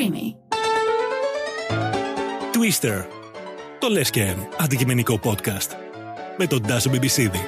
Dreamy. Twister. Το λες και αντικειμενικό podcast. Με τον Τάσο Μπιμπισίδη.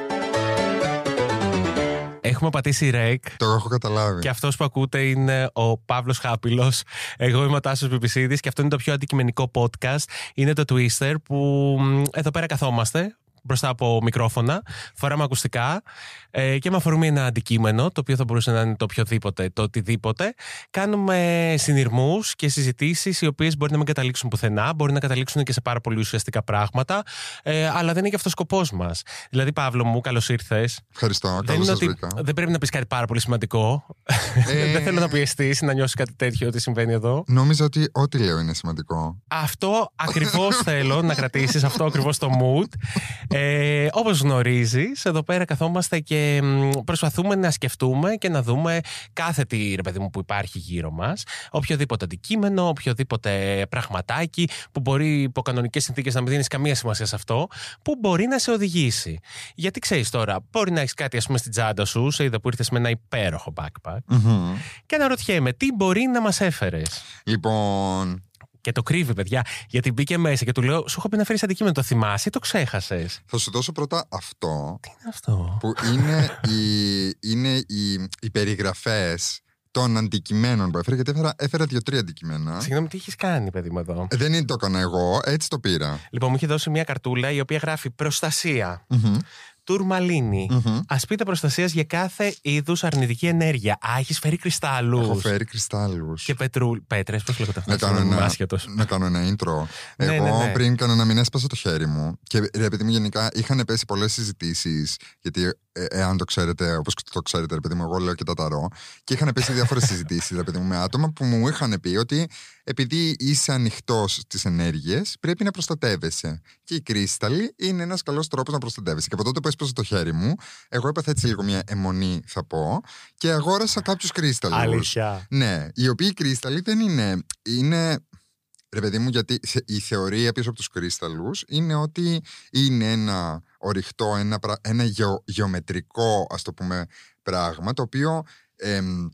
Έχουμε πατήσει ρεκ. Το έχω καταλάβει. Και αυτός που ακούτε είναι ο Παύλος Χάπηλος. Εγώ είμαι ο Τάσος Μπιμπισίδης και αυτό είναι το πιο αντικειμενικό podcast. Είναι το Twister που μ, εδώ πέρα καθόμαστε μπροστά από μικρόφωνα, φοράμε ακουστικά ε, και με αφορμή ένα αντικείμενο, το οποίο θα μπορούσε να είναι το οποιοδήποτε, το οτιδήποτε. Κάνουμε συνειρμούς και συζητήσεις, οι οποίες μπορεί να μην καταλήξουν πουθενά, μπορεί να καταλήξουν και σε πάρα πολύ ουσιαστικά πράγματα, ε, αλλά δεν είναι και αυτός ο σκοπός μας. Δηλαδή, Παύλο μου, καλώς ήρθες. Ευχαριστώ. Δεν Καλώς είναι σας ότι βρήκα. δεν πρέπει να πεις κάτι πάρα πολύ σημαντικό. Ε, δεν θέλω να πιεστείς, να νιώσεις κάτι τέτοιο ότι συμβαίνει εδώ. Νόμιζα ότι ό,τι λέω είναι σημαντικό. Αυτό ακριβώς θέλω να κρατήσεις, αυτό ακριβώς το mood. Ε, Όπως γνωρίζεις, εδώ πέρα καθόμαστε και μ, προσπαθούμε να σκεφτούμε και να δούμε κάθε τι ρε παιδί μου που υπάρχει γύρω μας. Οποιοδήποτε αντικείμενο, οποιοδήποτε πραγματάκι που μπορεί υπό κανονικές συνθήκες να μην δίνεις καμία σημασία σε αυτό, που μπορεί να σε οδηγήσει. Γιατί ξέρεις τώρα, μπορεί να έχεις κάτι ας πούμε στην τσάντα σου, σε είδα που ήρθες με ένα υπέροχο backpack, Μμμ. και αναρωτιέμαι τι μπορεί να μας έφερες; Λοιπόν, Και το κρύβει, παιδιά. Γιατί μπήκε μέσα και του λέω: Σου έχω πει να φέρεις αντικείμενο. Το θυμάσαι ή το ξέχασες; θα σου δώσω πρώτα αυτό Τι είναι αυτό; που είναι οι, είναι οι, οι περιγραφές των αντικειμένων που έφερα γιατί έφερα, έφερα δύο-τρία αντικειμένα. Συγγνώμη, τι έχεις κάνει, παιδί μου εδώ; Ε, Δεν είναι το έκανα εγώ, έτσι το πήρα. Λοιπόν, μου είχε δώσει μια καρτούλα η οποία γράφει προστασία. Μμμ. Τουρμαλίνη. Μμμ. Ασπίδα προστασίας για κάθε είδους αρνητική ενέργεια. Α, έχεις φέρει κρυστάλλους. Έχω φέρει κρυστάλλους. Και πετρούλ. Πέτρες, πώς λέγονται αυτά. να κάνω, Συγγνώμη, είμαι ένα, άσχετος. να κάνω ένα intro. Ναι, Εγώ ναι, ναι. πριν κανένα μήνα έσπασα το χέρι μου. Και ρε παιδί μου, γενικά είχαν πέσει πολλές συζητήσεις. Γιατί, ε, εάν το ξέρετε, όπως το ξέρετε, ρε παιδί μου, εγώ λέω και τα ταρό. Και είχαν πέσει διάφορες συζητήσεις, ρε παιδί μου, με άτομα που μου είχαν πει ότι επειδή είσαι ανοιχτός στις ενέργειες, πρέπει να προστατεύεσαι. Και η κρίσταλη είναι ένας καλός τρόπος να προστατεύεσαι. Και από τότε που έσπασα το χέρι μου, εγώ έπαθα έτσι λίγο μια αιμονή, θα πω, και αγόρασα κάποιους κρίσταλου. Αλήθεια. Ναι, οι οποίοι κρίσταλοι δεν είναι. Είναι. Ρε παιδί μου, γιατί θε- η θεωρία πίσω από τους κρίσταλους είναι ότι είναι ένα ορυχτό, ένα, πρα- ένα γεω- γεωμετρικό, ας το πούμε, πράγμα, το οποίο εμ,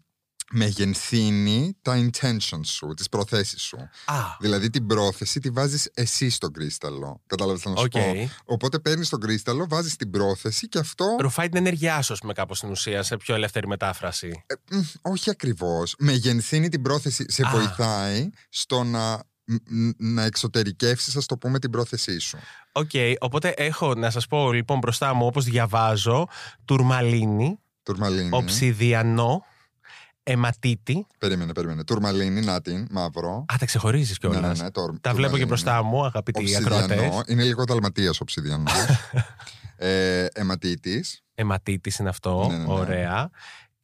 μεγεθύνει τα intentions σου, τις προθέσεις σου. Α, Δηλαδή την πρόθεση τη βάζεις εσύ στον κρύσταλλο. Κατάλαβες τι να σου οκ. πω; Οπότε παίρνεις τον κρύσταλλο, βάζεις την πρόθεση και αυτό... Ρουφάει την ενέργειά σου, ας πούμε, κάπως στην ουσία, σε πιο ελεύθερη μετάφραση. Ε, μ, όχι ακριβώς. Μεγεθύνει την πρόθεση, σε Α. βοηθάει στο να, μ, να εξωτερικεύσεις, ας το πούμε, την πρόθεσή σου. Οκ, οπότε έχω να σας πω λοιπόν μπροστά μου, όπως διαβάζω, τουρμαλίνη, Τουρμαλίνη. οψιδιανό, αιματίτη. Περίμενε, περίμενε. Τουρμαλίνη, να την, μαύρο. Α, τα ξεχωρίζεις κιόλας. Ναι, ναι, ναι, το- Τα βλέπω και τουρμαλίνη. μπροστά μου, αγαπητοί ακροατές. Οψιδιανό. Είναι λίγο δαλματίας οψιδιανό. ε, αιματίτης. Αιματίτης είναι αυτό. Ναι, ναι, ναι. Ωραία.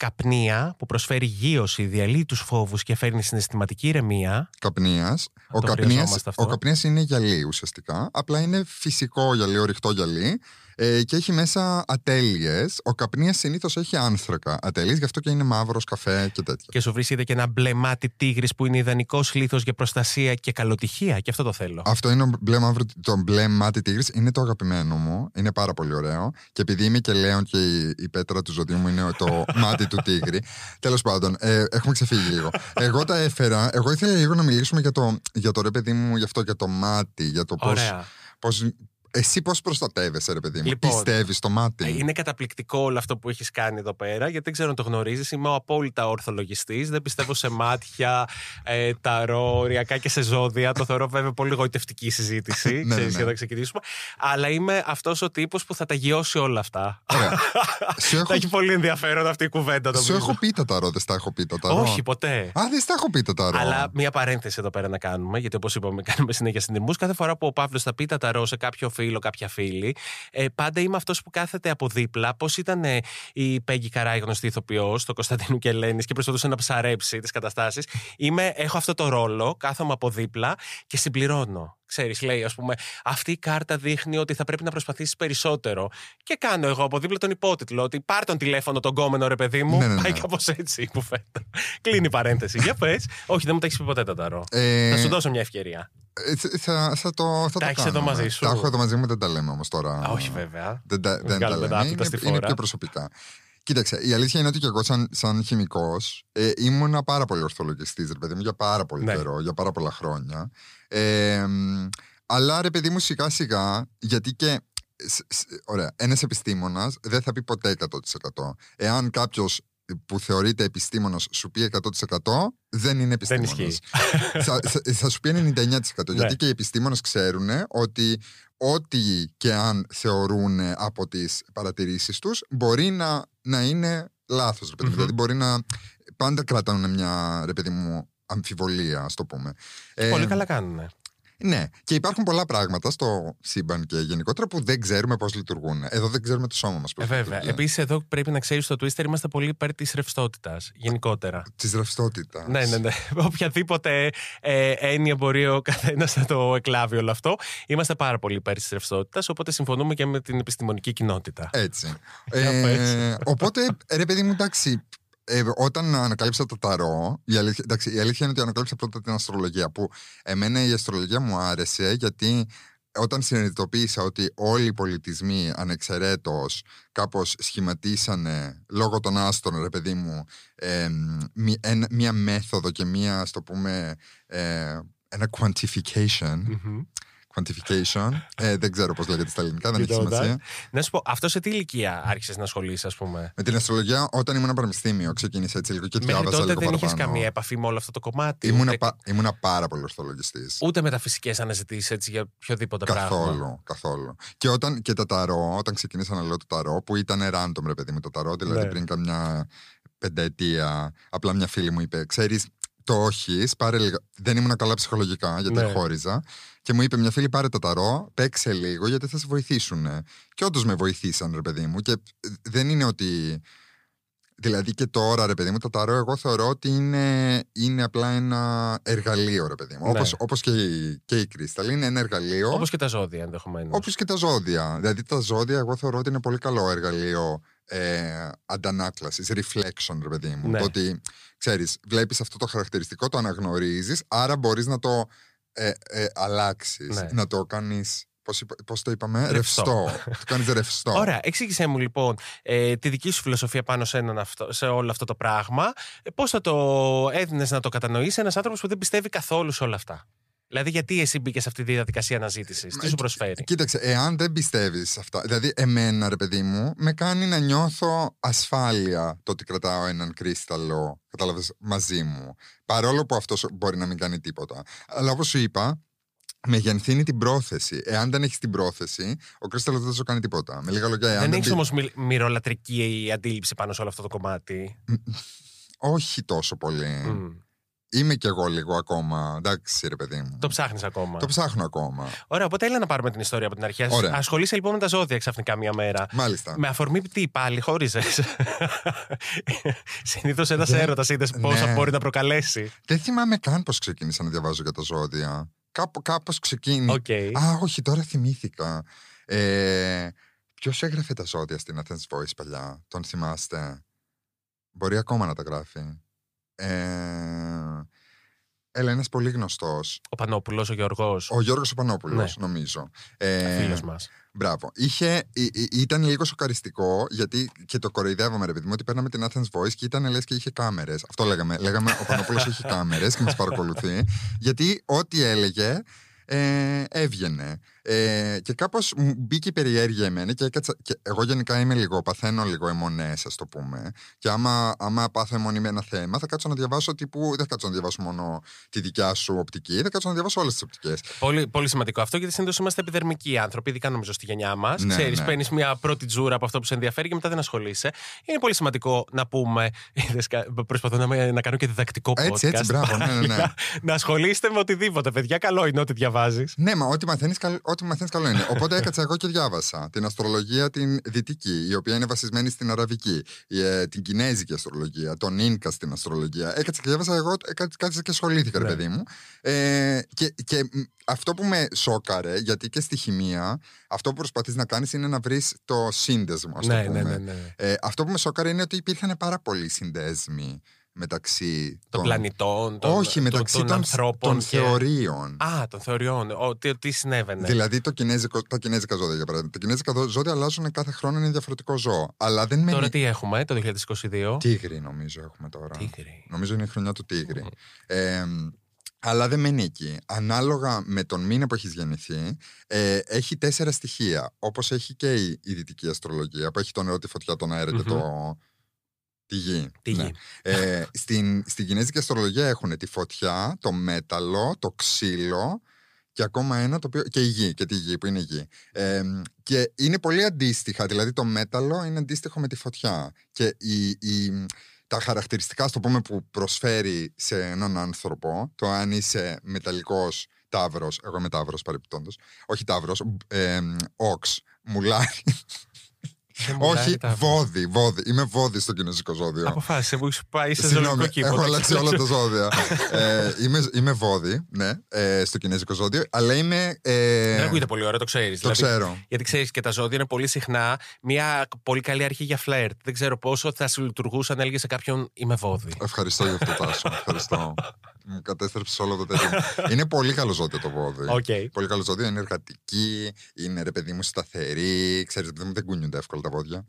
Καπνία που προσφέρει γύρωση, διαλύει τους φόβους και φέρνει συναισθηματική ηρεμία. Καπνίας. Ο το καπνίας, χρειαζόμαστε αυτό. ο καπνίας είναι γυαλί ουσιαστικά. Απλά είναι φυσικό γυαλί, ορυκτό γυαλί. Ε, και έχει μέσα ατέλειες. Ο καπνίας συνήθως έχει άνθρακα ατέλειες, γι' αυτό και είναι μαύρος καφέ και τέτοια. Και σου βρίσκεται και ένα μπλε μάτι τίγρης που είναι ιδανικός λίθος για προστασία και καλοτυχία. Και αυτό το θέλω. Αυτό είναι ο μπλε μαύρο, το μπλε μάτι τίγρης, είναι το αγαπημένο μου, είναι πάρα πολύ ωραίο και επειδή είμαι και λέον και η, η πέτρα του ζωδίου μου είναι το μάτι του τίγρη, τέλος πάντων, ε, έχουμε ξεφύγει λίγο. Εγώ τα έφερα, εγώ ήθελα λίγο να μιλήσουμε για το, για το ρε παιδί μου, για αυτό, για το μάτι, για το πώς, Ωραία. πώς εσύ πώς προστατεύεσαι ρε παιδί μου, Λοιπόν, πιστεύεις στο μάτι. Ε, Είναι καταπληκτικό όλο αυτό που έχεις κάνει εδώ πέρα, γιατί δεν ξέρω αν το γνωρίζεις. Είμαι ο απόλυτα ορθολογιστής. Δεν πιστεύω σε μάτια, ε, ταρό, οριακά και σε ζώδια. το θεωρώ βέβαια πολύ γοητευτική συζήτηση. Ναι, ναι, ξέρεις, ναι. για να ξεκινήσουμε. Αλλά είμαι αυτός ο τύπος που θα τα γιώσει όλα αυτά. Ωραία. Σου έχω, Θα έχει πολύ ενδιαφέρον αυτή η κουβέντα. σου νομίζω. έχω πει τα ταρό, δεν στα έχω πει τα ταρό. Όχι, ποτέ. Α, δεν στα έχω πει τα ταρό. Αλλά μία παρένθεση εδώ πέρα να κάνουμε, γιατί όπως είπαμε, κάνουμε συνέχεια συνειρμού. Κάθε φορά που ο Παύλος θα πει τα ταρό σε κάποιο φίλο, κάποια φίλη, ε, πάντα είμαι αυτός που κάθεται από δίπλα. Πώς ήταν ε, η Πέγγι Καράη, γνωστή ηθοποιός, το Κωνσταντίνου και Ελένης, και προσπαθούσε να ψαρέψει τις καταστάσεις. Έχω αυτό το ρόλο, κάθομαι από δίπλα και συμπληρώνω. Ξέρεις, λέει, ας πούμε, αυτή η κάρτα δείχνει ότι θα πρέπει να προσπαθήσεις περισσότερο. Και κάνω εγώ από δίπλα τον υπότιτλο ότι πάρ τον τηλέφωνο τον κόμενο ρε παιδί μου. Ναι, ναι, ναι. Πάει κάπως έτσι η κουβέντα. Κλείνει η παρένθεση. Για πες. Όχι, δεν μου τα έχεις πει ποτέ τα ταρό. Ε, Θα σου δώσω μια ευκαιρία. ε, θα, θα, θα το, θα Τα το έχεις εδώ κάνουμε. μαζί σου. Τα έχω εδώ μαζί μου, δεν τα λέμε όμως τώρα. Α, όχι βέβαια. Δεν τα, δεν τα Βγάλουμε τα λέμε. άπλυτα Είναι, στη είναι φόρα. πιο προσωπικά. Κοίταξε, η αλήθεια είναι ότι και εγώ, σαν, σαν χημικός, ε, ήμουνα πάρα πολύ ορθολογιστής, ρε παιδί μου, για πάρα πολύ Ναι. καιρό, για πάρα πολλά χρόνια. Ε, μ, αλλά ρε παιδί μου, σιγά σιγά, γιατί και. σ- σ- Ωραία, ένας επιστήμονας δεν θα πει ποτέ 100%. Εάν κάποιος που θεωρείται επιστήμονας σου πει 100%, δεν είναι Δεν επιστήμονας. ισχύει. θα, θα- θα σου πει 99%. Ναι. Γιατί και οι επιστήμονες ξέρουν ότι ό,τι και αν θεωρούν από τις παρατηρήσεις τους μπορεί να, να είναι λάθος. Ρε παιδί. μου. Μμμ. Δηλαδή μπορεί να πάντα κρατάνε μια ρε παιδί μου αμφιβολία, ας το πούμε. Ε, Πολύ καλά κάνουν. Ναι, και υπάρχουν πολλά πράγματα στο σύμπαν και γενικότερα που δεν ξέρουμε πώς λειτουργούν. Εδώ δεν ξέρουμε το σώμα μας πώς Ε, βέβαια. λειτουργεί. Επίσης, εδώ πρέπει να ξέρεις στο Twister είμαστε πολύ υπέρ της ρευστότητας γενικότερα. Της ρευστότητας. Ναι, ναι, ναι. Οποιαδήποτε ε, έννοια μπορεί ο καθένας να το εκλάβει όλο αυτό. Είμαστε πάρα πολύ υπέρ της ρευστότητας, οπότε συμφωνούμε και με την επιστημονική κοινότητα. Έτσι. Για πες. ε, οπότε, ρε παιδί μου, εντάξει, ε, όταν ανακάλυψα το ταρό, η αλήθεια, εντάξει, η αλήθεια είναι ότι ανακάλυψα πρώτα την αστρολογία, που εμένα η αστρολογία μου άρεσε γιατί όταν συνειδητοποίησα ότι όλοι οι πολιτισμοί ανεξαιρέτως κάπως σχηματίσανε λόγω των άστρων, ρε παιδί μου, ε, μη- ένα- μία μέθοδο και μία, ας το πούμε, ε, ένα quantification, Μμμ. Quantification ε, δεν ξέρω πώς λέγεται στα ελληνικά, δεν έχει Κοιτώντας. σημασία. Να σου πω, αυτό σε τι ηλικία άρχισες να ασχολείσαι, ας πούμε; Με την αστρολογία, όταν ήμουν πανεπιστήμιο, ξεκίνησε έτσι λίγο και Μέχρι διάβαζα τότε λίγο δεν είχες παραπάνω. καμία επαφή με όλο αυτό το κομμάτι. Ήμουνα, ούτε, πα- ήμουνα πάρα πολύ ορθολογιστής. ούτε μεταφυσικέ αναζητήσεις έτσι για οποιοδήποτε πράγμα. Καθόλου, καθόλου. Και όταν και τα ταρό, όταν ξεκίνησα να λέω το ταρό, που ήταν random ρε παιδί με το ταρό, δηλαδή Ναι. πριν καμιά πενταετία, απλά μια φίλη μου είπε: Ξέρεις, το όχι, πάρε λίγο. Δεν ήμουν καλά ψυχολογικά, γιατί Ναι. χώριζα. Και μου είπε: Μια φίλη, πάρε το ταρό, παίξε λίγο, γιατί θα σε βοηθήσουν. Και όντως με βοηθήσαν, ρε παιδί μου. Και ε, δεν είναι ότι. Δηλαδή και τώρα, ρε παιδί μου, το ταρό εγώ θεωρώ ότι είναι, είναι απλά ένα εργαλείο, ρε παιδί μου. Ναι. Όπως, όπως και, η, και η κρίσταλη είναι ένα εργαλείο. Όπως και τα ζώδια ενδεχομένως. Όπως και τα ζώδια. Δηλαδή τα ζώδια, εγώ θεωρώ ότι είναι πολύ καλό εργαλείο ε, αντανάκλασης, reflection, ρε παιδί μου. Ναι. Το ότι ξέρεις, βλέπεις αυτό το χαρακτηριστικό, το αναγνωρίζεις, άρα μπορείς να το ε, ε, αλλάξεις, Ναι. να το κάνεις. Πώς, το είπαμε, Ρευστό. ρευστό. το κάνεις ρευστό. Ωραία, εξήγησέ μου λοιπόν ε, τη δική σου φιλοσοφία πάνω σε, έναν αυτό, σε όλο αυτό το πράγμα. Ε, Πώς θα το έδινες να το κατανοήσει ένας άνθρωπος που δεν πιστεύει καθόλου σε όλα αυτά; Δηλαδή, γιατί εσύ μπήκες σε αυτή τη διαδικασία αναζήτησης, τι Μα, σου προσφέρει; Κοίταξε, εάν δεν πιστεύεις σε αυτά, δηλαδή εμένα ρε παιδί μου, με κάνει να νιώθω ασφάλεια το ότι κρατάω έναν κρίσταλο, κατάλαβες, μαζί μου. Παρόλο που αυτός μπορεί να μην κάνει τίποτα. Αλλά όπως σου είπα, με γενθύνει την πρόθεση. Εάν δεν έχεις την πρόθεση, ο κρίσταλο δεν θα σου κάνει τίποτα. Με λίγα λόγια, εάν δεν δεν έχεις μπει- όμως μυρολατρική αντίληψη πάνω σε όλο αυτό το κομμάτι; Όχι τόσο πολύ. Μμ. Είμαι κι εγώ λίγο ακόμα. Εντάξει, ρε παιδί μου. Το ψάχνεις ακόμα. Το ψάχνω ακόμα. Ωραία, οπότε έλα να πάρουμε την ιστορία από την αρχή. Ωραία. Ασχολείσαι λοιπόν με τα ζώδια ξαφνικά μία μέρα. Μάλιστα. Με αφορμή τι, πάλι χώριζες; Συνήθως ένας Δεν- έρωτας είδες πόσο Ναι. μπορεί να προκαλέσει. Δεν θυμάμαι καν πώς ξεκίνησα να διαβάζω για τα ζώδια. Κάπου, κάπως ξεκίνησε. Οκ. Α, όχι, τώρα θυμήθηκα. Ε, Ποιος έγραφε τα ζώδια στην Athens Voice παλιά, τον θυμάστε; Μπορεί ακόμα να τα γράφει. Ε, έλα, ένας πολύ γνωστός. Ο Πανόπουλος, ο Γιώργος. Ο Γιώργος ο Πανόπουλος, Ναι. νομίζω. Ε, Φίλος μας. Μπράβο. Είχε, ή- ή- ήταν λίγο σοκαριστικό γιατί και το κοροϊδεύαμε, ρε παιδί μου, ότι παίρναμε την Athens Voice και ήταν λες και είχε κάμερες. Αυτό λέγαμε. Λέγαμε ο Πανόπουλος είχε κάμερες και μας παρακολουθεί. Γιατί ό,τι έλεγε ε, έβγαινε. Ε, και κάπως μου μπήκε η περιέργεια εμένα και, έκατσα, και εγώ γενικά είμαι λίγο, παθαίνω λίγο αιμονές, ας το πούμε. Και άμα, άμα πάθω αιμονή με ένα θέμα, θα κάτσω να διαβάσω τύπου. Δεν θα κάτσω να διαβάσω μόνο τη δικιά σου οπτική, θα κάτσω να διαβάσω όλες τις οπτικές. Πολύ, πολύ σημαντικό αυτό γιατί συνήθως είμαστε επιδερμικοί άνθρωποι, ειδικά νομίζω στη γενιά μας. Ναι, Ξέρεις, ναι. παίρνεις μια πρώτη τζούρα από αυτό που σε ενδιαφέρει και μετά δεν ασχολείσαι. Είναι πολύ σημαντικό να πούμε. είδες, κα- Προσπαθώ να, με- να κάνω και διδακτικό podcast. Έτσι, έτσι, μπράβο, ναι, ναι, ναι. να ασχολείστε με οτιδήποτε, παιδιά. Καλό είναι ό,τι διαβάζεις. Ναι, μα ό,τι μαθαίνεις ό,τι μαθαίνεις καλό είναι. Οπότε έκατσα εγώ και διάβασα την αστρολογία την δυτική, η οποία είναι βασισμένη στην αραβική, η, ε, την κινέζικη αστρολογία, τον Ίνκα στην αστρολογία. Έκατσα και διάβασα εγώ, ε, κάτσα κάτσα και ασχολήθηκα, ρε Ναι. παιδί μου. Ε, και και μ, αυτό που με σόκαρε, γιατί και στη χημεία, αυτό που προσπαθείς να κάνεις είναι να βρεις το σύνδεσμο, ας Ναι, το ναι, πούμε. ναι, ναι. Ε, αυτό που με σόκαρε είναι ότι υπήρχαν πάρα πολλοί συνδέσμοι μεταξύ Των πλανητών, των, όχι, μεταξύ των, των, ανθρώπων. των και- θεωρίων. Α, των θεωριών. Ο, τι, τι συνέβαινε. Δηλαδή το κινέζικο, τα κινέζικα ζώδια για παράδειγμα. Τα κινέζικα δο- ζώδια αλλάζουν κάθε χρόνο, είναι διαφορετικό ζώο. Αλλά δεν μένει. Τώρα τι έχουμε, το 2022. Τίγρη νομίζω έχουμε τώρα. Τίγρη. Νομίζω είναι η χρονιά του Τίγρη. Ε, αλλά δεν μένει εκεί. Ανάλογα με τον μήνα που έχεις γεννηθεί, ε, έχει τέσσερα στοιχεία. Όπως έχει και η, η δυτική αστρολογία, που έχει το νερό, τη φωτιά, τον αερα και Μμμ. το. Τη γη. Τι Ναι. γη. Ε, στην, στην κινέζικη αστρολογία έχουν τη φωτιά, το μέταλλο, το ξύλο και ακόμα ένα το οποίο. και η γη, και τη γη που είναι η γη. Ε, και είναι πολύ αντίστοιχα. Δηλαδή το μέταλλο είναι αντίστοιχο με τη φωτιά. Και η, η, τα χαρακτηριστικά, στο πούμε, που προσφέρει σε έναν άνθρωπο, το αν είσαι μεταλλικός τάβρος, εγώ είμαι τάβρος παρεπιπτόντως, όχι τάβρος, ε, όξ, μουλάρι, Δεν μου όχι λέει τα- βόδι, βόδι. Είμαι βόδι στο κινέζικο ζώδιο. Αποφάσισε, μου έχεις πάει σε Συγγνώμη, ζωολογικό κήπο. έχω δεν αλλάξει ξέρω. όλα τα ζώδια. ε, είμαι, είμαι βόδι, ναι, ε, στο κινέζικο ζώδιο, αλλά είμαι. Ε, Δεν ακούγεται πολύ ωραίο, το ξέρεις. το ξέρω. Γιατί ξέρεις και τα ζώδια είναι πολύ συχνά μια πολύ καλή αρχή για φλερτ. Δεν ξέρω πόσο θα σου λειτουργούσε αν έλεγε σε κάποιον Είμαι βόδι. Ευχαριστώ για αυτό, Τάσο. Ευχαριστώ. Μου κατέστρεψε όλο το τέτοιο. είναι πολύ καλό ζώδιο το βόδι. Οκ. Πολύ καλό ζώδιο, είναι εργατική, είναι ρε παιδί μου σταθερή. Ξέρεις, παιδί μου δεν κουνιούνται εύκολα τα βόδια.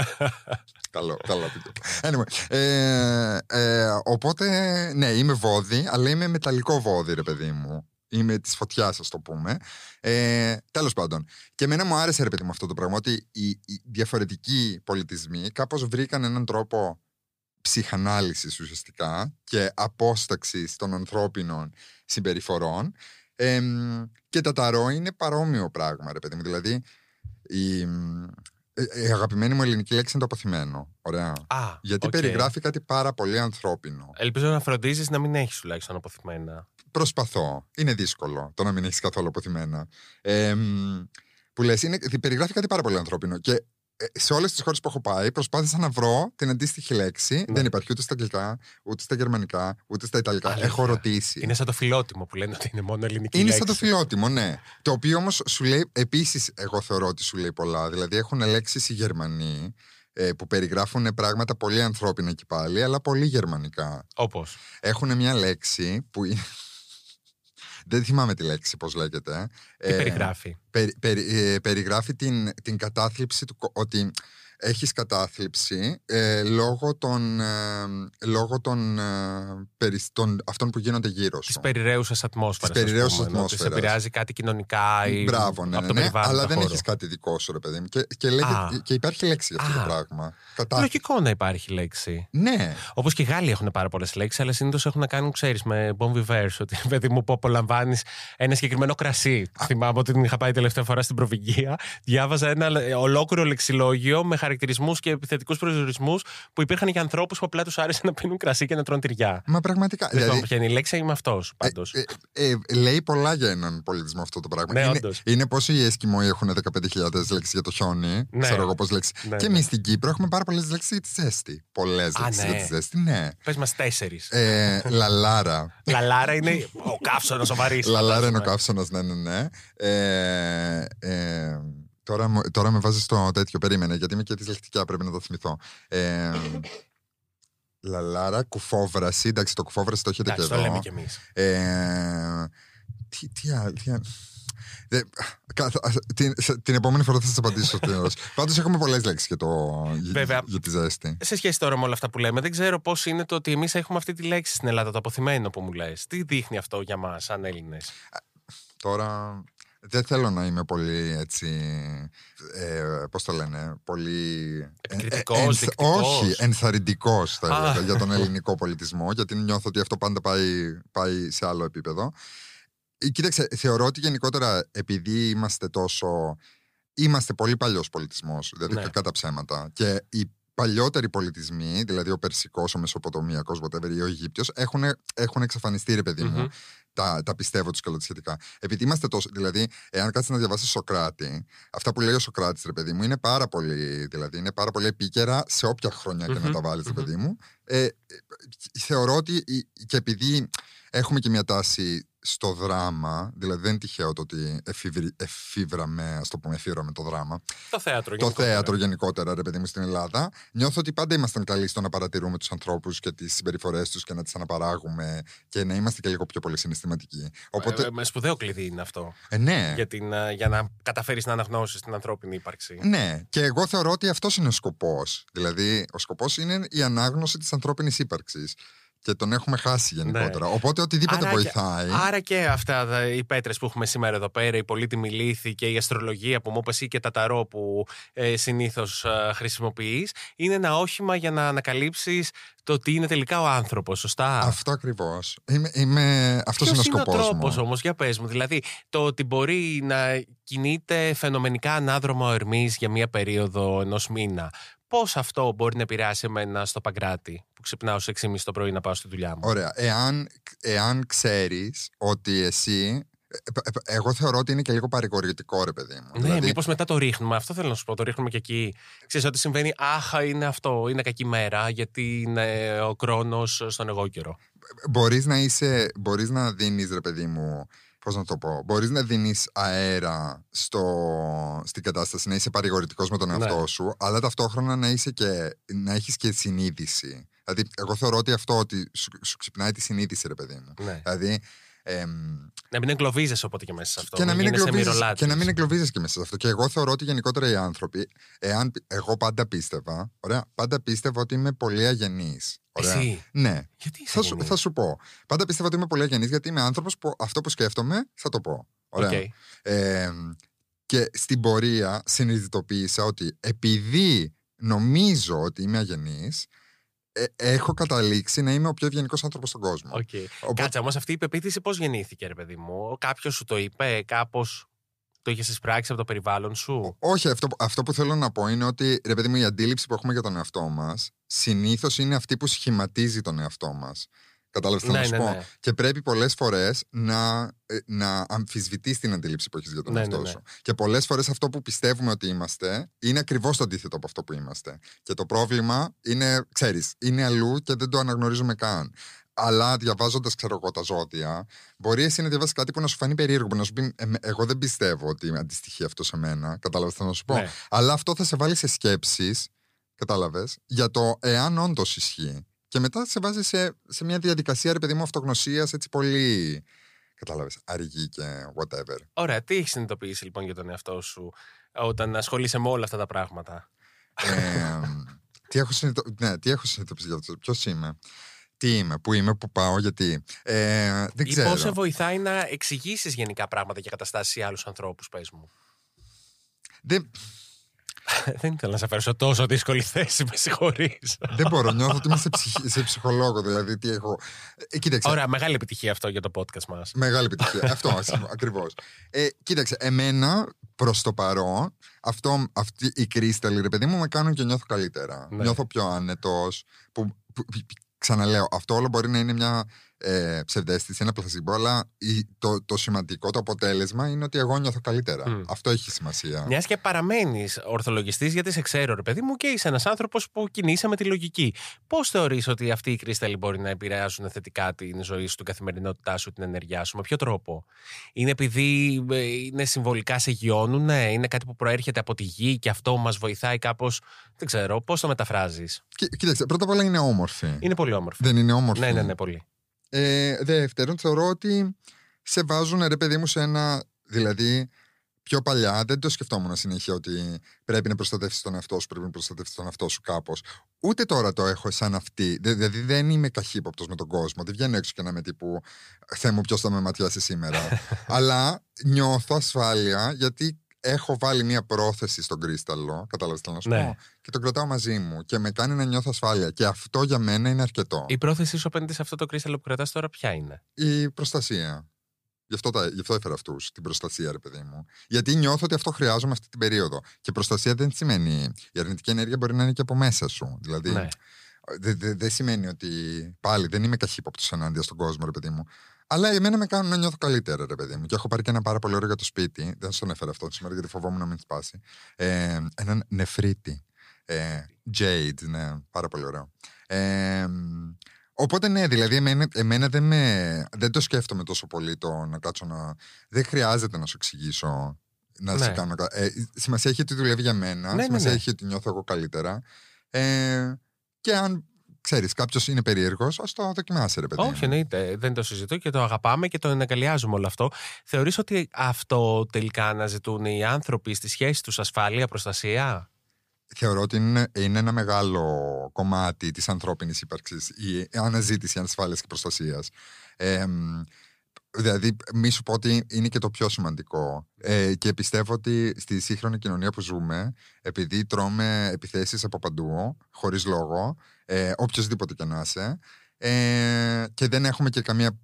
καλό, καλό πήγε. Anyway, ε, ε, οπότε, ναι, είμαι βόδι, αλλά είμαι μεταλλικό βόδι, ρε παιδί μου. Είμαι της φωτιάς, ας το πούμε. Ε, Τέλος πάντων. Και εμένα μου άρεσε, ρε παιδί μου, αυτό το πράγμα, ότι οι, οι διαφορετικοί πολιτισμοί κάπως βρήκαν έναν τρόπο ψυχανάλυσης ουσιαστικά και απόσταξης των ανθρώπινων συμπεριφορών Εμ, και τα ταρό είναι παρόμοιο πράγμα, ρε παιδί μου. Δηλαδή, η, ε, η αγαπημένη μου ελληνική λέξη είναι το απωθημένο. Ωραία. Α, Γιατί οκ. περιγράφει κάτι πάρα πολύ ανθρώπινο. Ελπίζω να φροντίζεις να μην έχεις τουλάχιστον απωθημένα. Προσπαθώ. Είναι δύσκολο το να μην έχεις καθόλου απωθημένα. Εμ, που λες, είναι, περιγράφει κάτι πάρα πολύ ανθρώπινο. Και ε, σε όλες τις χώρες που έχω πάει, προσπάθησα να βρω την αντίστοιχη λέξη. Δεν υπάρχει ούτε στα αγγλικά, ούτε στα γερμανικά, ούτε στα ιταλικά. Αλήθεια. Έχω ρωτήσει. Είναι σαν το φιλότιμο που λένε ότι είναι μόνο ελληνική Είναι λέξη. σαν το φιλότιμο, ναι. Το οποίο όμως σου λέει, επίσης, εγώ θεωρώ ότι σου λέει πολλά. Δηλαδή, έχουν λέξεις οι Γερμανοί ε, που περιγράφουν πράγματα πολύ ανθρώπινα και πάλι, αλλά πολύ γερμανικά. Όπως; Έχουν μια λέξη που. είναι- Δεν θυμάμαι τη λέξη, πώς λέγεται. Τι περιγράφει. περι- περι- ε, περιγράφει την, την κατάθλιψη του. κο- Ότι έχεις κατάθλιψη ε, λόγω των, ε, λόγω των, ε, περι- των αυτών που γίνονται γύρω Της σου. περιραίουσας ατμόσφαιρας. Της περιραίουσας Ότι σε ατμόσφαιρας. επηρεάζει κάτι κοινωνικά ή Μπράβο, ναι, από ναι, το ναι, περιβάλλον. αλλά το δεν χώρο. έχεις κάτι δικό σου, ρε παιδί μου. Και, και, λέγεται- Α. και υπάρχει λέξη για αυτό Α. το πράγμα. Κατά... Λογικό να υπάρχει λέξη. Ναι, Όπως και οι Γάλλοι έχουν πάρα πολλές λέξεις, αλλά συνήθως έχουν να κάνουν, ξέρεις, με bon vivers. Ότι παιδί μου που απολαμβάνεις ένα συγκεκριμένο κρασί. Θυμάμαι ότι την είχα πάει τελευταία φορά στην Προβυγγία. Διάβαζα ένα λε- ολόκληρο λεξιλόγιο με χαρακτηρισμούς και επιθετικούς προσδιορισμούς που υπήρχαν για ανθρώπους που απλά τους άρεσε να πίνουν κρασί και να τρώνε τυριά. μα πραγματικά. Δεν θυμάμαι δηλαδή, ποια είναι η λέξη, είμαι αυτός πάντως. Ε, ε, λέει πολλά για έναν πολιτισμό αυτό το πράγμα. Ναι, είναι, όντως. είναι πόσο οι Έσκιμοι έχουν 15.000 λέξεις για το χιόνι. Ναι. Ξέρω εγώ πώς λέξεις. Ναι, και ναι. εμείς στην Κύπρο έχουμε πάρα πολλές λέξεις για τη ζέστη. Πολλές λέξεις ναι. για τη ζέστη, ναι. Πες μας τέσσερις. Ε, λαλάρα. Λαλάρα είναι ο καύσωνα ο βαρύς. Λαλάρα είναι ο καύσωνα, ναι, ναι, ναι. Ε, ε, τώρα, μου- τώρα με βάζεις στο τέτοιο, περίμενε, γιατί είμαι και δυσλεκτικά, πρέπει να το θυμηθώ. Ε, λαλάρα, κουφόβραση. Εντάξει, το κουφόβραση το έχετε Εντάξει, και το εδώ. λέμε κι εμείς. Ε, τι, τι άλλο. Τι άλλο. Δεν- κα- α, την, σε- την επόμενη φορά θα σας απαντήσω στην ερώτηση. Πάντως έχουμε πολλές λέξεις για, το, για, Βέβαια. για τη ζέστη. Σε σχέση τώρα με όλα αυτά που λέμε, δεν ξέρω πώς είναι το ότι εμείς έχουμε αυτή τη λέξη στην Ελλάδα, το αποθυμένο που μου λες. Τι δείχνει αυτό για μας, σαν Έλληνες; Τώρα δεν θέλω να είμαι πολύ έτσι. Ε, Πώς το λένε, πολύ. Επικριτικός, ε, δεικτικός. όχι, ενθαρρυντικός θα Α. έλεγα για τον ελληνικό πολιτισμό, γιατί νιώθω ότι αυτό πάντα πάει, πάει σε άλλο επίπεδο. Ε, Κοίταξε, θεωρώ ότι γενικότερα επειδή είμαστε τόσο. Είμαστε πολύ παλιός πολιτισμός, δηλαδή Ναι. κακά τα ψέματα. Και οι παλιότεροι πολιτισμοί, δηλαδή ο Περσικός, ο Μεσοποτομιακός, whatever, ή ο Αιγύπτιος, έχουν, έχουν εξαφανιστεί, ρε παιδί μου. Μμμ. Τα, τα πιστεύω τους και όλα τα σχετικά. Επειδή είμαστε τόσο. Δηλαδή, εάν κάτσει να διαβάσεις Σοκράτη, αυτά που λέει ο Σοκράτης, ρε παιδί μου, είναι πάρα πολύ, δηλαδή, είναι πάρα πολύ επίκαιρα σε όποια χρονιά και να Μμμ, τα βάλεις, ρε μμμ. παιδί μου. Ε, ε, θεωρώ ότι η- και επειδή έχουμε και μια τάση στο δράμα, δηλαδή δεν είναι τυχαίο το ότι εφηβρι- εφήβραμε, ας το πούμε, εφήβραμε το δράμα, Το θέατρο. το γενικότερα. θέατρο γενικότερα, ρε παιδί μου, στην Ελλάδα, νιώθω ότι πάντα ήμασταν καλοί στο να παρατηρούμε τους ανθρώπους και τις συμπεριφορές τους και να τις αναπαράγουμε και να είμαστε και λίγο πιο πολύ συναισθηματικοί. Οπότε, Ε, με σπουδαίο κλειδί είναι αυτό. ε, ναι. Για, την, ε, για να καταφέρεις να αναγνώσεις την ανθρώπινη ύπαρξη. Ναι, και εγώ θεωρώ ότι αυτός είναι ο σκοπός. Δηλαδή, ο σκοπός είναι η ανάγνωση της ανθρώπινης ύπαρξης. Και τον έχουμε χάσει γενικότερα. Οπότε οτιδήποτε Άρα βοηθάει. Και, άρα και αυτά τα- οι πέτρες που έχουμε σήμερα εδώ πέρα, η πολύτιμη λύθη και η αστρολογία που μου είπες ή και τα ταρό που ε, συνήθως ε, χρησιμοποιείς, είναι ένα όχημα για να ανακαλύψεις το τι είναι τελικά ο άνθρωπος. Σωστά; Αυτό ακριβώς. Είμαι, είμαι... Αυτός Ποιος είναι ο σκοπό ο τρόπος μου. όμως, για πες μου. Δηλαδή, το ότι μπορεί να κινείται φαινομενικά ανάδρομο ο Ερμής για μία περίοδο ενός μήνα. Πώς αυτό μπορεί να επηρεάσει εμένα στο Παγκράτη που ξυπνάω σε 6.30 το πρωί να πάω στη δουλειά μου; Ωραία. Εάν, εάν ξέρεις ότι εσύ. ε, ε, Εγώ θεωρώ ότι είναι και λίγο παρηγορητικό, ρε παιδί μου. Ναι, Δηλαδή, μήπως μετά το ρίχνουμε. Αυτό θέλω να σου πω. Το ρίχνουμε και εκεί. Ξέρεις ότι συμβαίνει, άχα είναι αυτό, είναι κακή μέρα γιατί είναι ο χρόνος στον εγώ καιρό. μπορείς να είσαι, μπορείς να δίνεις ρε παιδί μου, πώς να το πω, μπορείς να δίνεις αέρα στο, στην κατάσταση, να είσαι παρηγορητικός με τον Ναι. εαυτό σου, αλλά ταυτόχρονα να, είσαι και, να έχεις και συνείδηση. Δηλαδή, εγώ θεωρώ ότι αυτό ότι σου, σου ξυπνάει τη συνείδηση, ρε παιδί μου. Ναι. Δηλαδή, εμ, Να μην εγκλωβίζεσαι οπότε και μέσα σε αυτό. και, να μην γίνεσαι εγκλωβίζεις, μυρωλάτης. και να μην εγκλωβίζεις και μέσα σε αυτό. Και εγώ θεωρώ ότι γενικότερα οι άνθρωποι, εάν εγώ πάντα πίστευα, ωραία, πάντα πίστευα ότι είμαι πολύ αγενής. Ωραία. Εσύ; Ναι, Γιατί είσαι θα σου, αγενής; θα σου πω. Πάντα πίστευα ότι είμαι πολύ αγενής γιατί είμαι άνθρωπος που αυτό που σκέφτομαι θα το πω. Ωραία. Οκ. Ε, και στην πορεία συνειδητοποίησα ότι επειδή νομίζω ότι είμαι αγενής, έχω καταλήξει να είμαι ο πιο ευγενικός άνθρωπος στον κόσμο. Οκ. Οπότε- Κάτσε όμως αυτή η πεποίθηση πώς γεννήθηκε, ρε παιδί μου; Κάποιος σου το είπε, κάπως το είχες εισπράξει από το περιβάλλον σου; Όχι, αυτό, αυτό που θέλω να πω είναι ότι ρε παιδί μου, η αντίληψη που έχουμε για τον εαυτό μας συνήθως είναι αυτή που σχηματίζει τον εαυτό μας. Κατάλαβες τι Ναι, να σου ναι, πω; ναι. Και πρέπει πολλές φορές να, ε, να αμφισβητείς την αντίληψη που έχεις για τον Ναι, εαυτό ναι, ναι. σου. Και πολλές φορές αυτό που πιστεύουμε ότι είμαστε είναι ακριβώς το αντίθετο από αυτό που είμαστε. Και το πρόβλημα είναι, ξέρεις, είναι αλλού και δεν το αναγνωρίζουμε καν. Αλλά διαβάζοντας, ξέρω εγώ, τα ζώδια, μπορεί εσύ να διαβάσεις κάτι που να σου φανεί περίεργο, που να σου πει: «Ε, με- Εγώ δεν πιστεύω ότι αντιστοιχεί αυτό σε μένα. Κατάλαβες, θα να σου πω; Ναι. Αλλά αυτό θα σε βάλει σε σκέψεις, κατάλαβες, για το εάν όντως ισχύει. Και μετά σε βάζει σε, σε μια διαδικασία, ρε παιδί μου, αυτογνωσίας έτσι πολύ. Κατάλαβες, αργή και whatever. Ωραία, τι έχεις συνειδητοποιήσει λοιπόν για τον εαυτό σου όταν ασχολείσαι με όλα αυτά τα πράγματα; ε, τι, έχω συνειδητο... ναι, τι έχω συνειδητοποιήσει για αυτό, ποιος είμαι; Τι είμαι, πού είμαι, πού πάω, γιατί. Ε, δεν Ή ξέρω. πώ σε βοηθάει να εξηγήσεις γενικά πράγματα και καταστάσεις σε άλλους ανθρώπους, πες μου; Δεν, Δεν ήθελα να σε φέρω σε τόσο δύσκολη θέση, με συγχωρείς. δεν μπορώ, νιώθω ότι είμαι σε, ψυχ- σε ψυχολόγο, δηλαδή τι έχω. Ε, κοίταξε. Ωραία, μεγάλη επιτυχία αυτό για το podcast μας. Μεγάλη επιτυχία. αυτό ακριβώς. Ε, κοίταξε, εμένα προς το παρόν, αυτό, αυτή η κρίσταλη, ρε παιδί μου, με κάνουν και νιώθω καλύτερα. Ναι. Νιώθω πιο άνετος. Που, που- που- ξαναλέω, αυτό όλο μπορεί να είναι μια ε, ψευδέστηση, ένα πλασιμπό, αλλά η- το, το σημαντικό, το αποτέλεσμα είναι ότι εγώ νιώθω καλύτερα. Μμ. Αυτό έχει σημασία. Μιας και παραμένεις ορθολογιστής, γιατί σε ξέρω, ρε παιδί μου, και είσαι ένας άνθρωπος που κινείσαι με τη λογική. Πώς θεωρείς ότι αυτοί οι κρίσταλοι μπορεί να επηρεάζουν θετικά την ζωή σου, την καθημερινότητά σου, την ενέργειά σου, με ποιο τρόπο; Είναι επειδή ε, είναι συμβολικά σε γιώνουν, είναι κάτι που προέρχεται από τη γη και αυτό μας βοηθάει κάπως. Δεν ξέρω, πώς το μεταφράζεις; Κοί- Κοίταξε, πρώτα απ' όλα είναι όμορφη. Είναι πολύ όμορφο. Δεν είναι όμορφη. Ναι, ναι, ναι, πολύ. Ε, δεύτερον, θεωρώ ότι σε βάζουν ρε παιδί μου σε ένα. Δηλαδή, πιο παλιά δεν το σκεφτόμουν συνέχεια ότι πρέπει να προστατεύσεις τον εαυτό σου, πρέπει να προστατεύσεις τον εαυτό σου κάπως. Ούτε τώρα το έχω σαν αυτή. Δε- Δηλαδή, δεν είμαι καχύποπτος με τον κόσμο. Δεν βγαίνω έξω και να είμαι τύπου Θεέ μου, ποιος θα με ματιάσει σήμερα. Αλλά νιώθω ασφάλεια γιατί έχω βάλει μία πρόθεση στον κρίσταλο. Κατάλαβες τι θέλω να σου Ναι. πω. Και τον κρατάω μαζί μου και με κάνει να νιώθω ασφάλεια. Και αυτό για μένα είναι αρκετό. Η πρόθεσή σου απέναντι σε αυτό το κρίσταλο που κρατάς τώρα, ποια είναι; Η προστασία. Γι' αυτό, τα, γι' αυτό έφερα αυτούς την προστασία, ρε παιδί μου. Γιατί νιώθω ότι αυτό χρειάζομαι αυτή την περίοδο. Και προστασία δεν σημαίνει. Η αρνητική ενέργεια μπορεί να είναι και από μέσα σου. Δηλαδή, Ναι. δεν δε, δεν σημαίνει ότι. Πάλι δεν είμαι καχύποπτος ενάντια στον κόσμο, ρε παιδί μου. Αλλά εμένα με κάνουν να νιώθω καλύτερα, ρε παιδί μου. Και έχω πάρει και ένα πάρα πολύ ωραίο για το σπίτι. Δεν σας έφερα αυτό σήμερα γιατί φοβόμουν να μην σπάσει. Ε, έναν νεφρίτη. Ε, Jade, ναι, πάρα πολύ ωραίο. Ε, Οπότε ναι, δηλαδή εμένα, εμένα δεν, με, δεν το σκέφτομαι τόσο πολύ το να κάτσω να. Δεν χρειάζεται να σου εξηγήσω να Ναι. σε κάνω. κα- Ε, σημασία έχει ότι δουλεύει για μένα. ναι, σημασία ναι. έχει ότι νιώθω εγώ καλύτερα. Ε, και αν ξέρεις, κάποιος είναι περίεργος, ας το δοκιμάσει, ρε παιδί. Όχι, μου. εννοείται. Δεν το συζητώ και το αγαπάμε και το εναγκαλιάζουμε όλο αυτό. Θεωρείς ότι αυτό τελικά αναζητούν οι άνθρωποι στη σχέση τους ασφάλεια, προστασία; Θεωρώ ότι είναι, είναι ένα μεγάλο κομμάτι της ανθρώπινης ύπαρξης η αναζήτηση ασφάλειας και προστασίας. Ε, μ, δηλαδή, μη σου πω ότι είναι και το πιο σημαντικό. Ε, και πιστεύω ότι στη σύγχρονη κοινωνία που ζούμε, επειδή τρώμε επιθέσεις από παντού, χωρίς λόγο, ε, οποιοδήποτε και να είσαι, ε, και δεν έχουμε και καμία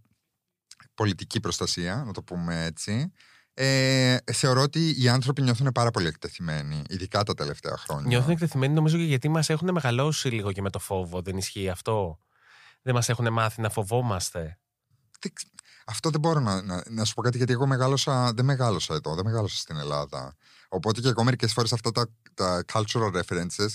πολιτική προστασία, να το πούμε έτσι, ε, θεωρώ ότι οι άνθρωποι νιώθουν πάρα πολύ εκτεθειμένοι, ειδικά τα τελευταία χρόνια. Νιώθουν εκτεθειμένοι νομίζω και γιατί μας έχουν μεγαλώσει λίγο και με το φόβο. Δεν ισχύει αυτό; Δεν μας έχουν μάθει να φοβόμαστε; Δεν ξ- Αυτό δεν μπορώ να, να, να σου πω κάτι γιατί εγώ μεγάλωσα, δεν μεγάλωσα εδώ, δεν μεγάλωσα στην Ελλάδα. Οπότε και εγώ μερικές φορές αυτά τα, τα cultural references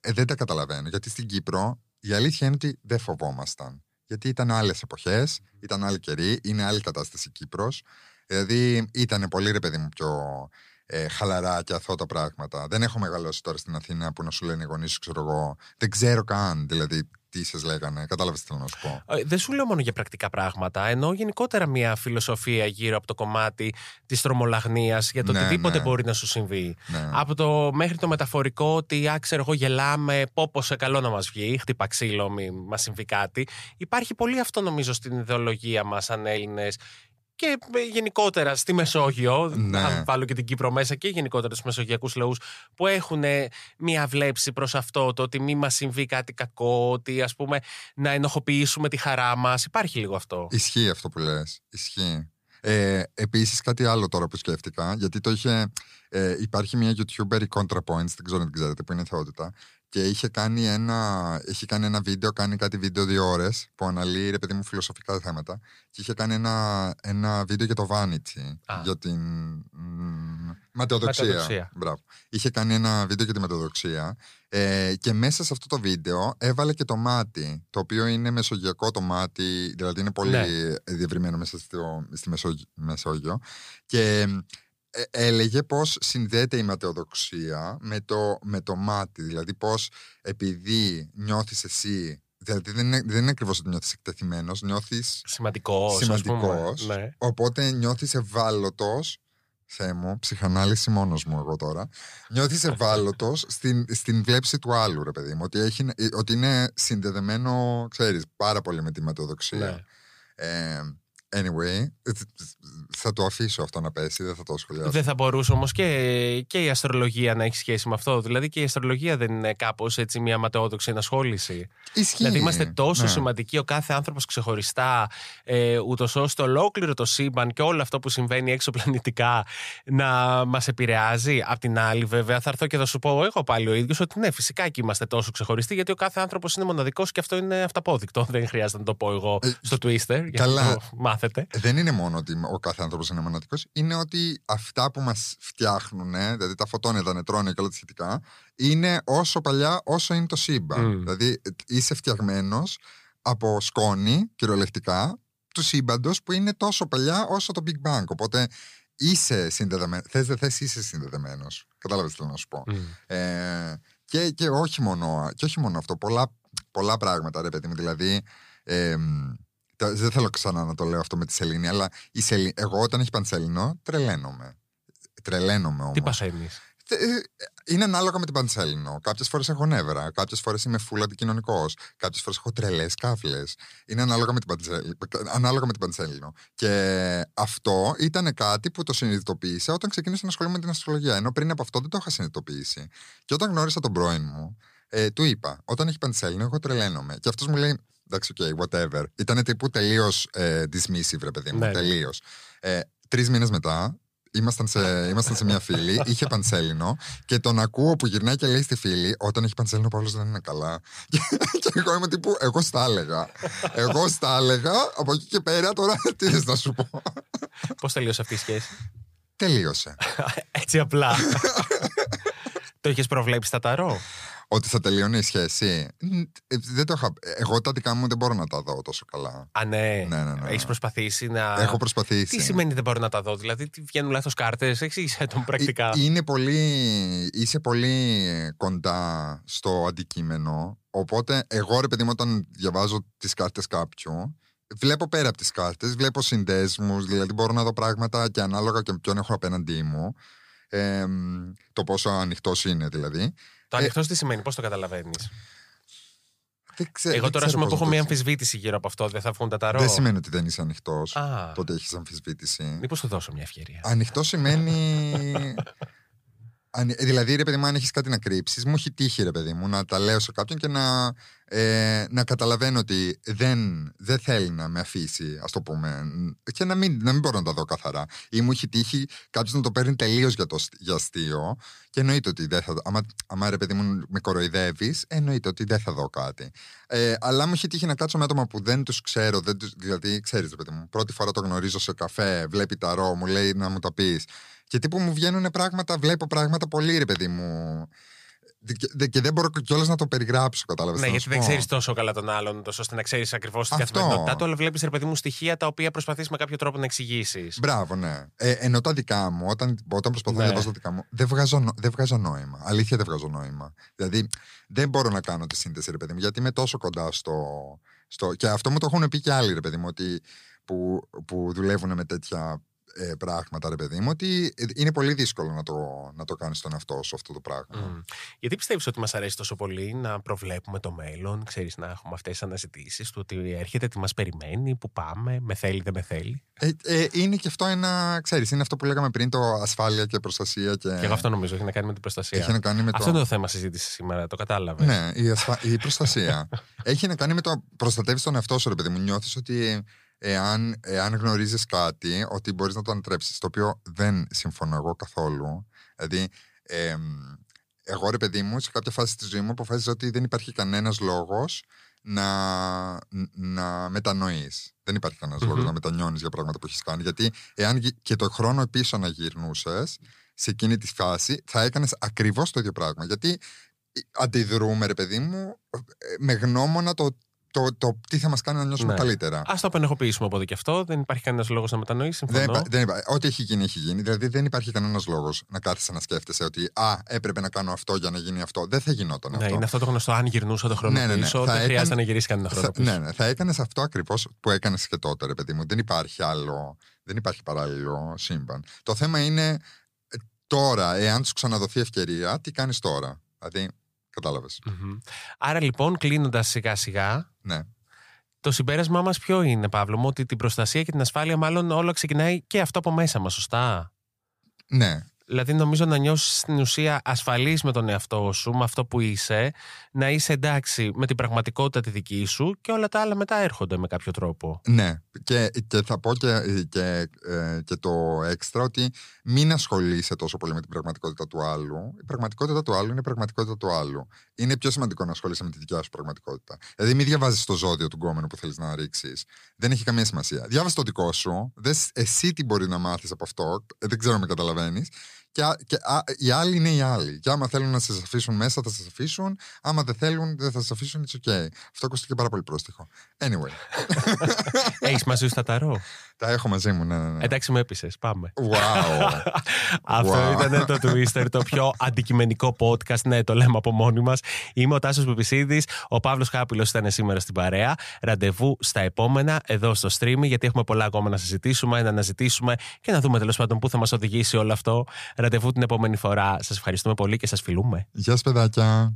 ε, δεν τα καταλαβαίνω. Γιατί στην Κύπρο η αλήθεια είναι ότι δεν φοβόμασταν. Γιατί ήταν άλλες εποχές, ήταν άλλη καιρή, είναι άλλη κατάσταση η Κύπρος. Δηλαδή ήταν πολύ ρε παιδί μου πιο ε, χαλαρά και αθώα τα πράγματα. Δεν έχω μεγαλώσει τώρα στην Αθήνα που να σου λένε οι γονείς σου, ξέρω εγώ. Δεν ξέρω καν δηλαδή τι σας λέγανε. Κατάλαβες τι θέλω να σου πω. Ε, Δεν σου λέω μόνο για πρακτικά πράγματα, ενώ γενικότερα μια φιλοσοφία γύρω από το κομμάτι της τρομολαγνίας για το Ναι, οτιδήποτε ναι. μπορεί να σου συμβεί. Ναι. Από το μέχρι το μεταφορικό ότι, α, ξέρω εγώ, γελάμε, πω σε καλό να μας βγει, χτύπα ξύλο, μη μας συμβεί κάτι. Υπάρχει πολύ αυτό νομίζω στην ιδεολογία μας σαν Έλληνες και ε, γενικότερα στη Μεσόγειο, Ναι. αν βάλω και την Κύπρο μέσα και γενικότερα στους μεσογειακούς λαούς που έχουν ε, μία βλέψη προς αυτό, το ότι μη μας συμβεί κάτι κακό, ότι ας πούμε να ενοχοποιήσουμε τη χαρά μας. Υπάρχει λίγο αυτό. Ισχύει αυτό που λες. Ισχύει. Ε, Επίσης, κάτι άλλο τώρα που σκέφτηκα, γιατί το είχε. Ε, υπάρχει μια YouTuber, η ContraPoints, δεν ξέρω αν την ξέρετε, που είναι θεότητα. Και είχε κάνει ένα, είχε κάνει ένα βίντεο, κάνει κάτι βίντεο δύο ώρες που αναλύει ρε παιδί μου φιλοσοφικά θέματα. Και είχε κάνει ένα, ένα βίντεο για το vanity, Α. για την μ, ματαιοδοξία. Ματαιοδοξία. Μπράβο. Είχε κάνει ένα βίντεο για τη ματαιοδοξία. Ε, και μέσα σε αυτό το βίντεο έβαλε και το μάτι, το οποίο είναι μεσογειακό το μάτι, δηλαδή είναι πολύ Ναι. διευρυμένο μέσα στο, στη Μεσόγειο, Μεσόγειο. Και ε, έλεγε πώς συνδέεται η ματαιοδοξία με το, με το μάτι, δηλαδή πώς επειδή νιώθεις εσύ, δηλαδή δεν είναι, δεν είναι ακριβώς ότι νιώθεις εκτεθειμένος, νιώθεις Σημαντικός. σημαντικός, Ναι. οπότε νιώθεις ευάλωτος Θεέ μου, ψυχανάλυση μόνος μου εγώ τώρα. Νιώθεις ευάλωτος στην, στην βλέψη του άλλου, ρε παιδί μου. Ότι, έχει, ότι είναι συνδεδεμένο, ξέρεις, πάρα πολύ με τη ματαιοδοξία. Ναι. Ε, anyway, θα το αφήσω αυτό να πέσει, δεν θα το σχολιάσω. Δεν θα μπορούσε όμως και, και η αστρολογία να έχει σχέση με αυτό. Δηλαδή και η αστρολογία δεν είναι κάπως έτσι μια ματαιόδοξη ενασχόληση. Ισχύει. Δηλαδή είμαστε τόσο Ναι. σημαντικοί ο κάθε άνθρωπος ξεχωριστά, ε, ούτως ώστε ολόκληρο το σύμπαν και όλο αυτό που συμβαίνει έξω πλανητικά να μας επηρεάζει. Απ' την άλλη, βέβαια, θα έρθω και θα σου πω εγώ πάλι ο ίδιος ότι ναι, φυσικά και είμαστε τόσο ξεχωριστοί, γιατί ο κάθε άνθρωπος είναι μοναδικός και αυτό είναι αυταπόδεικτο. Δεν χρειάζεται να το πω εγώ Ε, στο Twister, για καλά. Να το μάθετε. Δεν είναι μόνο ότι ο κάθε άνθρωπος είναι μοναδικός, είναι ότι αυτά που μας φτιάχνουν, δηλαδή τα φωτόνια, τα νετρόνια και όλα τα σχετικά, είναι όσο παλιά όσο είναι το σύμπαν. Μμ. Δηλαδή είσαι φτιαγμένος από σκόνη, κυριολεκτικά, του σύμπαντος που είναι τόσο παλιά όσο το Big Bang. Οπότε είσαι συνδεδεμένος. Θες δεν θες, είσαι συνδεδεμένος. Κατάλαβες τι θέλω να σου πω. Μμ. Ε, και, και, όχι μόνο, και όχι μόνο αυτό, πολλά, πολλά πράγματα ρε παιδί μου. Δηλαδή, ε, τα- δεν θέλω ξανά να το λέω αυτό με τη Σελήνη, αλλά η Σελήνη, εγώ όταν έχει πανσέλινο τρελαίνομαι. Τρελαίνομαι όμως. Τι παθαίνει. Είναι ανάλογα με την πανσέλινο. Κάποιες φορές έχω νεύρα, κάποιες φορές είμαι full αντικοινωνικός, κάποιες φορές έχω τρελές κάφλε. Είναι ανάλογα με, την πανσέλινο, ανάλογα με την πανσέλινο. Και αυτό ήταν κάτι που το συνειδητοποίησα όταν ξεκίνησα να ασχολούμαι με την αστρολογία. Ενώ πριν από αυτό δεν το είχα συνειδητοποιήσει. Και όταν γνώρισα τον πρώην μου, ε, του είπα: Όταν έχει πανσέλινο, εγώ τρελαίνομαι. Και αυτός μου λέει: Εντάξει, OK, whatever. Ήταν τύπου τελείως ε, dismissive, ρε παιδί μου. Ναι, ναι. Τελείως. Ε, Τρεις μήνες μετά, ήμασταν σε, ήμασταν σε μια φίλη, είχε πανσέλινο και τον ακούω που γυρνάει και λέει στη φίλη: Όταν έχει πανσέλινο, ο Παύλος δεν είναι καλά. Και, και εγώ είμαι τύπου: Εγώ στα έλεγα. Εγώ στα έλεγα. Από εκεί και πέρα, τώρα τι θες να σου πω. Πώς τελείωσε αυτή η σχέση; Τελείωσε. Έτσι απλά. το είχες προβλέψει στα ταρό; Ότι θα τελειώνει η σχέση. Ν, ε, Δεν το είχα... Εγώ τα δικά μου δεν μπορώ να τα δω τόσο καλά. Α, ναι. Ναι, ναι, ναι. Έχεις προσπαθήσει να. Έχω προσπαθήσει. Τι σημαίνει δεν μπορώ να τα δω, Δηλαδή, τι βγαίνουν λάθος κάρτες, εξήγησε τον πρακτικά; Ε, Είναι πολύ, είσαι πολύ κοντά στο αντικείμενο. Οπότε, εγώ ρε παιδί μου, όταν διαβάζω τις κάρτες κάποιου, βλέπω πέρα από τις κάρτες, βλέπω συνδέσμους, δηλαδή μπορώ να δω πράγματα και ανάλογα και με ποιον έχω απέναντί μου. Ε, το πόσο ανοιχτός είναι δηλαδή. Το ανοιχτό τι σημαίνει, πώς το καταλαβαίνεις; Δεν ξέ- Εγώ δεν τώρα, ας ξέρω πούμε, που πώς έχω να μια το εξηγήσω. αμφισβήτηση γύρω από αυτό, δεν θα βγουν τα ταρό. Δεν σημαίνει ότι δεν είσαι ανοιχτός. Α, Το ότι έχεις αμφισβήτηση. μήπως του δώσω μια ευκαιρία. Ανοιχτό σημαίνει. Αν- δηλαδή, ρε παιδί μου, αν έχεις κάτι να κρύψεις, μου έχει τύχει, ρε παιδί μου, να τα λέω σε κάποιον και να, ε, να καταλαβαίνω ότι δεν, δεν θέλει να με αφήσει, ας το πούμε, και να μην, να μην μπορώ να τα δω καθαρά. Ή μου έχει τύχει κάποιος να το παίρνει τελείως για, το, αστ- για αστείο και εννοείται ότι δεν θα δω. Άμα, άμα ρε παιδί μου με κοροϊδεύεις, εννοείται ότι δεν θα δω κάτι. Ε, αλλά μου έχει τύχει να κάτσω με άτομα που δεν τους ξέρω, δεν τους, δηλαδή ξέρεις, ρε παιδί μου, πρώτη φορά το γνωρίζω σε καφέ, βλέπει τα ρο, μου λέει να μου τα πεις. Και τύπου μου βγαίνουν πράγματα, βλέπω πράγματα πολύ, ρε παιδί μου. Και, δε- και δεν μπορώ κιόλα να το περιγράψω, κατάλαβες. Ναι, γιατί δεν ξέρεις τόσο καλά τον άλλον, τόσο ώστε να ξέρεις ακριβώς την Αυτό. καθημερινότητά του, αλλά βλέπεις ρε παιδί μου στοιχεία τα οποία προσπαθείς με κάποιο τρόπο να εξηγήσεις. Μπράβο, ναι. Ε, ενώ τα δικά μου, όταν, όταν προσπαθώ Ναι. να διαβάσω τα δικά μου, δεν βγάζω, νο- δεν βγάζω νόημα. Αλήθεια δεν βγάζω νόημα. Δηλαδή, δεν μπορώ να κάνω τη σύνδεση, ρε παιδί μου, γιατί είμαι τόσο κοντά στο. στο και αυτό μου το έχουν πει και άλλοι, ρε παιδί μου, ότι, που, που δουλεύουν με τέτοια ε, πράγματα, ρε παιδί μου, ότι είναι πολύ δύσκολο να το, να το κάνεις στον εαυτό σου αυτό το πράγμα. Μμ. Γιατί πιστεύεις ότι μας αρέσει τόσο πολύ να προβλέπουμε το μέλλον, ξέρεις να έχουμε αυτές τις αναζητήσεις του ότι έρχεται, τι μας περιμένει, που πάμε, με θέλει, δεν με θέλει; Ε, ε, είναι και αυτό ένα, ξέρεις, είναι αυτό που λέγαμε πριν, το ασφάλεια και προστασία. Και, Και εγώ αυτό νομίζω έχει να κάνει με την προστασία. έχει να κάνει με το... Αυτό είναι το θέμα συζήτησης σήμερα, το κατάλαβες. Ναι, η, ασφα... η προστασία. Έχει να κάνει με το προστατεύεις τον εαυτό σου, ρε παιδί μου. Νιώθεις ότι εάν, εάν γνωρίζεις κάτι, ότι μπορείς να το ανατρέψει. Το οποίο δεν συμφωνώ εγώ καθόλου. Δηλαδή, εμ, εγώ ρε παιδί μου, σε κάποια φάση της ζωής μου αποφάσισα ότι δεν υπάρχει κανένας λόγος να, να μετανοείς. Δεν υπάρχει κανένας Μμμ. λόγο να μετανιώνεις για πράγματα που έχεις κάνει. Γιατί εάν γυ- και το χρόνο πίσω να γυρνούσες σε εκείνη τη φάση, θα έκανες ακριβώς το ίδιο πράγμα. Γιατί αντιδρούμε, ρε παιδί μου, ε, με γνώμονα το, το, το, τι θα μας κάνει να νιώσουμε Ναι. καλύτερα. Α το απενεχοποιήσουμε από εδώ και αυτό. Δεν υπάρχει κανένας λόγος να μετανοείς. Συμφωνώ. Δεν υπά- δεν υπά- ό,τι έχει γίνει, έχει γίνει. Δηλαδή δεν υπάρχει κανένας λόγος να κάθεσαι να σκέφτεσαι ότι Α, έπρεπε να κάνω αυτό για να γίνει αυτό. Δεν θα γινόταν Ναι, αυτό. είναι αυτό το γνωστό. Αν γυρνούσα το χρόνο Ναι, ναι, ναι. πίσω, Θα δεν χρειάζεται έκανε- να γυρίσεις κανένα χρόνο Θα, πίσω. ναι, ναι, θα έκανες αυτό ακριβώς που έκανες και τότε, ρε παιδί μου. Δεν υπάρχει άλλο. Δεν υπάρχει παράλληλο σύμπαν. Το θέμα είναι ε, τώρα, εάν σου ξαναδοθεί ευκαιρία, τι κάνεις τώρα; Δηλαδή, κατάλαβες. Μμμ. Άρα λοιπόν, κλείνοντας σιγά σιγά, Ναι. το συμπέρασμά μας ποιο είναι, Παύλο μου, ότι την προστασία και την ασφάλεια, μάλλον όλο ξεκινάει και αυτό από μέσα μας, σωστά; Ναι, Δηλαδή, νομίζω να νιώσεις στην ουσία ασφαλής με τον εαυτό σου, με αυτό που είσαι, να είσαι εντάξει με την πραγματικότητα τη δική σου και όλα τα άλλα μετά έρχονται με κάποιο τρόπο. Ναι, και, και θα πω και, και, ε, και το έξτρα ότι μην ασχολείσαι τόσο πολύ με την πραγματικότητα του άλλου. Η πραγματικότητα του άλλου είναι η πραγματικότητα του άλλου. Είναι πιο σημαντικό να ασχολείσαι με τη δικιά σου πραγματικότητα. Δηλαδή, μην διαβάζεις το ζώδιο του γκόμενου που θέλεις να ρίξεις. Δεν έχει καμία σημασία. Διάβασε το δικό σου. Δες εσύ τι μπορεί να μάθεις από αυτό. Ε, δεν ξέρω αν με καταλαβαίνεις. Και, α- και α, οι άλλοι είναι οι άλλοι. Και άμα θέλουν να σας αφήσουν μέσα, θα σας αφήσουν. Άμα δεν θέλουν, δεν θα σας αφήσουν. It's okay. Αυτό ακούστηκε πάρα πολύ πρόστιχο. Anyway, Έχεις μαζί σου τα ταρό; τα έχω μαζί μου, ναι, ναι. ναι. Εντάξει, με έπεισες. Πάμε. Wow. Αυτό Wow. ήταν το Twister, το πιο αντικειμενικό podcast. Ναι, το λέμε από μόνοι μας. Είμαι ο Τάσος Πιπισίδη. Ο Παύλος Χάπηλος ήταν σήμερα στην παρέα. Ραντεβού στα επόμενα εδώ στο stream, γιατί έχουμε πολλά ακόμα να συζητήσουμε, να αναζητήσουμε και να δούμε τέλος πάντων πού θα μας οδηγήσει όλο αυτό. Ραντεβού την επόμενη φορά. Σας ευχαριστούμε πολύ και σας φιλούμε. Γεια σας παιδάκια.